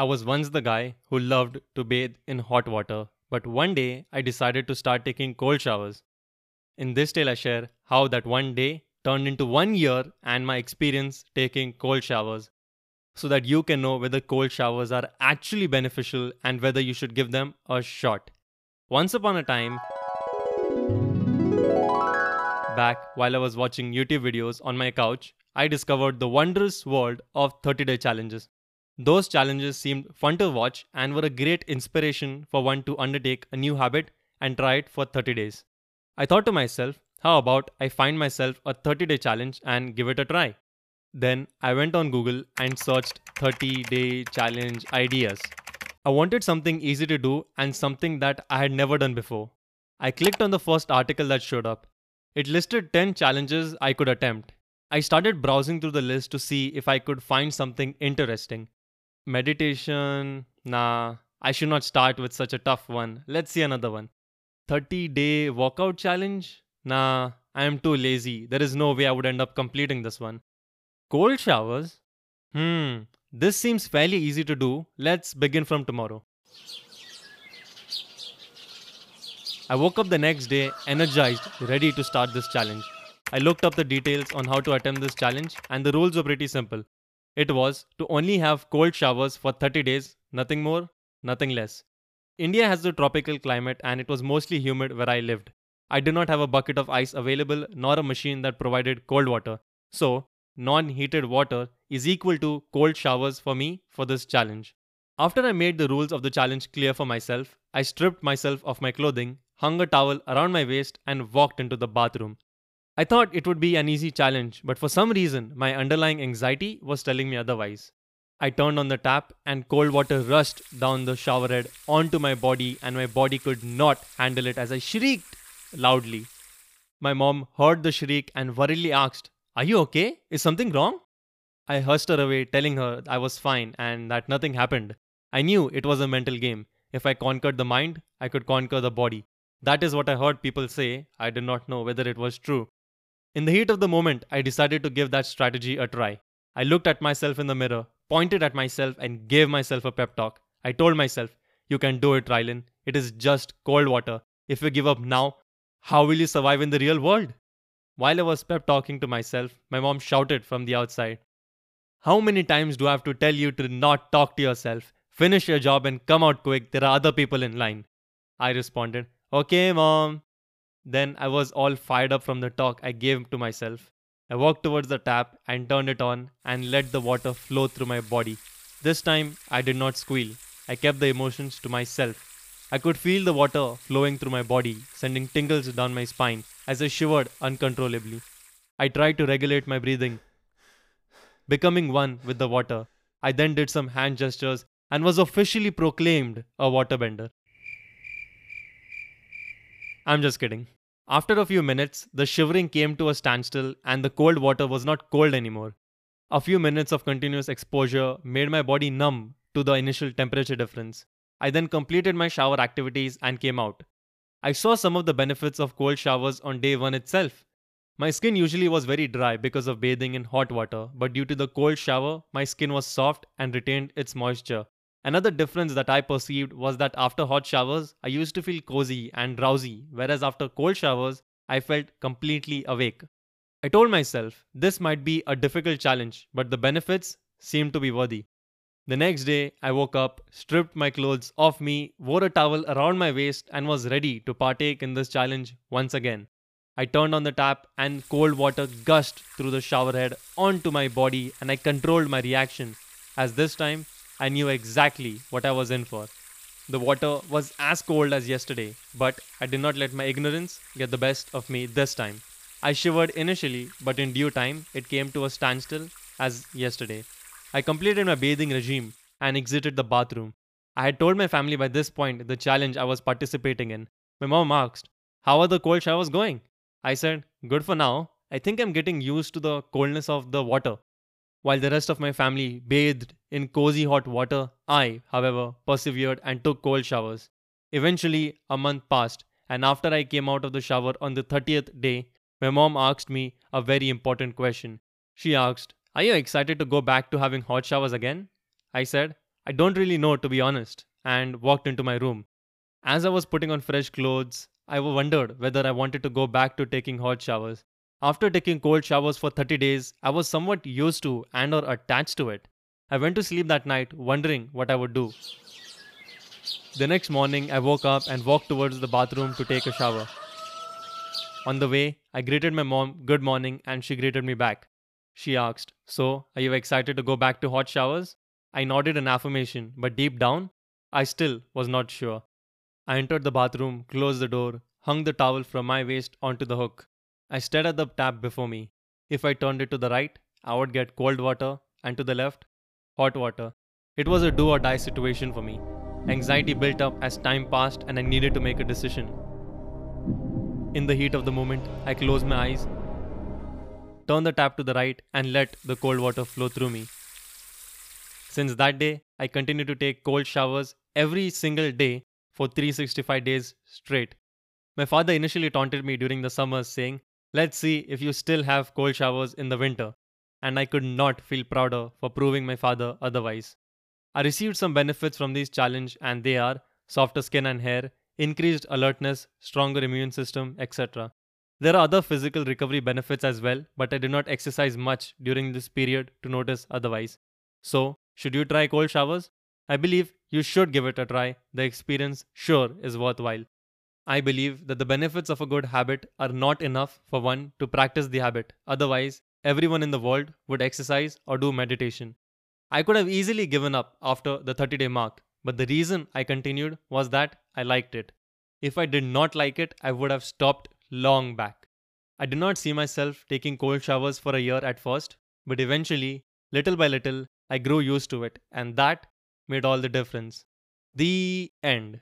I was once the guy who loved to bathe in hot water, but one day I decided to start taking cold showers. In this tale, I share how that one day turned into one year and my experience taking cold showers so that you can know whether cold showers are actually beneficial and whether you should give them a shot. Once upon a time, back while I was watching YouTube videos on my couch, I discovered the wondrous world of 30 day challenges. Those challenges seemed fun to watch and were a great inspiration for one to undertake a new habit and try it for 30 days. I thought to myself, how about I find myself a 30 day challenge and give it a try? Then I went on Google and searched 30 day challenge ideas. I wanted something easy to do and something that I had never done before. I clicked on the first article that showed up. It listed 10 challenges I could attempt. I started browsing through the list to see if I could find something interesting. Meditation, nah, I should not start with such a tough one. Let's see another one. 30 day workout challenge? Nah, I am too lazy. There is no way I would end up completing this one. Cold showers? Hmm, this seems fairly easy to do. Let's begin from tomorrow. I woke up the next day energized, ready to start this challenge. I looked up the details on how to attempt this challenge, and the rules were pretty simple. It was to only have cold showers for 30 days, nothing more, nothing less. India has a tropical climate and it was mostly humid where I lived. I did not have a bucket of ice available nor a machine that provided cold water. So, non heated water is equal to cold showers for me for this challenge. After I made the rules of the challenge clear for myself, I stripped myself of my clothing, hung a towel around my waist, and walked into the bathroom. I thought it would be an easy challenge, but for some reason, my underlying anxiety was telling me otherwise. I turned on the tap, and cold water rushed down the shower head onto my body, and my body could not handle it as I shrieked loudly. My mom heard the shriek and worriedly asked, are you okay? Is something wrong? I hushed her away, telling her I was fine and that nothing happened. I knew it was a mental game. If I conquered the mind, I could conquer the body. That is what I heard people say. I did not know whether it was true. In the heat of the moment, I decided to give that strategy a try. I looked at myself in the mirror, pointed at myself, and gave myself a pep talk. I told myself, You can do it, Rylan. It is just cold water. If you give up now, how will you survive in the real world? While I was pep talking to myself, my mom shouted from the outside, How many times do I have to tell you to not talk to yourself? Finish your job and come out quick, there are other people in line. I responded, Okay, mom. Then I was all fired up from the talk I gave to myself. I walked towards the tap and turned it on and let the water flow through my body. This time I did not squeal. I kept the emotions to myself. I could feel the water flowing through my body, sending tingles down my spine as I shivered uncontrollably. I tried to regulate my breathing, becoming one with the water. I then did some hand gestures and was officially proclaimed a waterbender. I'm just kidding. After a few minutes, the shivering came to a standstill and the cold water was not cold anymore. A few minutes of continuous exposure made my body numb to the initial temperature difference. I then completed my shower activities and came out. I saw some of the benefits of cold showers on day 1 itself. My skin usually was very dry because of bathing in hot water, but due to the cold shower, my skin was soft and retained its moisture. Another difference that I perceived was that after hot showers, I used to feel cozy and drowsy, whereas after cold showers, I felt completely awake. I told myself this might be a difficult challenge, but the benefits seemed to be worthy. The next day, I woke up, stripped my clothes off me, wore a towel around my waist, and was ready to partake in this challenge once again. I turned on the tap, and cold water gushed through the shower head onto my body, and I controlled my reaction, as this time I knew exactly what I was in for. The water was as cold as yesterday, but I did not let my ignorance get the best of me this time. I shivered initially, but in due time it came to a standstill as yesterday. I completed my bathing regime and exited the bathroom. I had told my family by this point the challenge I was participating in. My mom asked, How are the cold showers going? I said, Good for now. I think I'm getting used to the coldness of the water. While the rest of my family bathed in cozy hot water, I, however, persevered and took cold showers. Eventually, a month passed, and after I came out of the shower on the 30th day, my mom asked me a very important question. She asked, are you excited to go back to having hot showers again? I said, I don't really know to be honest, and walked into my room. As I was putting on fresh clothes, I wondered whether I wanted to go back to taking hot showers. After taking cold showers for 30 days, I was somewhat used to and or attached to it. I went to sleep that night wondering what I would do. The next morning, I woke up and walked towards the bathroom to take a shower. On the way, I greeted my mom good morning and she greeted me back. She asked, So, are you excited to go back to hot showers? I nodded an affirmation, but deep down, I still was not sure. I entered the bathroom, closed the door, hung the towel from my waist onto the hook. I stared at the tap before me. If I turned it to the right, I would get cold water, and to the left, hot water. It was a do or die situation for me. Anxiety built up as time passed, and I needed to make a decision. In the heat of the moment, I closed my eyes, turned the tap to the right, and let the cold water flow through me. Since that day, I continue to take cold showers every single day for 365 days straight. My father initially taunted me during the summers, saying, Let's see if you still have cold showers in the winter. And I could not feel prouder for proving my father otherwise. I received some benefits from this challenge, and they are softer skin and hair, increased alertness, stronger immune system, etc. There are other physical recovery benefits as well, but I did not exercise much during this period to notice otherwise. So, should you try cold showers? I believe you should give it a try. The experience sure is worthwhile. I believe that the benefits of a good habit are not enough for one to practice the habit. Otherwise, everyone in the world would exercise or do meditation. I could have easily given up after the 30 day mark, but the reason I continued was that I liked it. If I did not like it, I would have stopped long back. I did not see myself taking cold showers for a year at first, but eventually, little by little, I grew used to it, and that made all the difference. The end.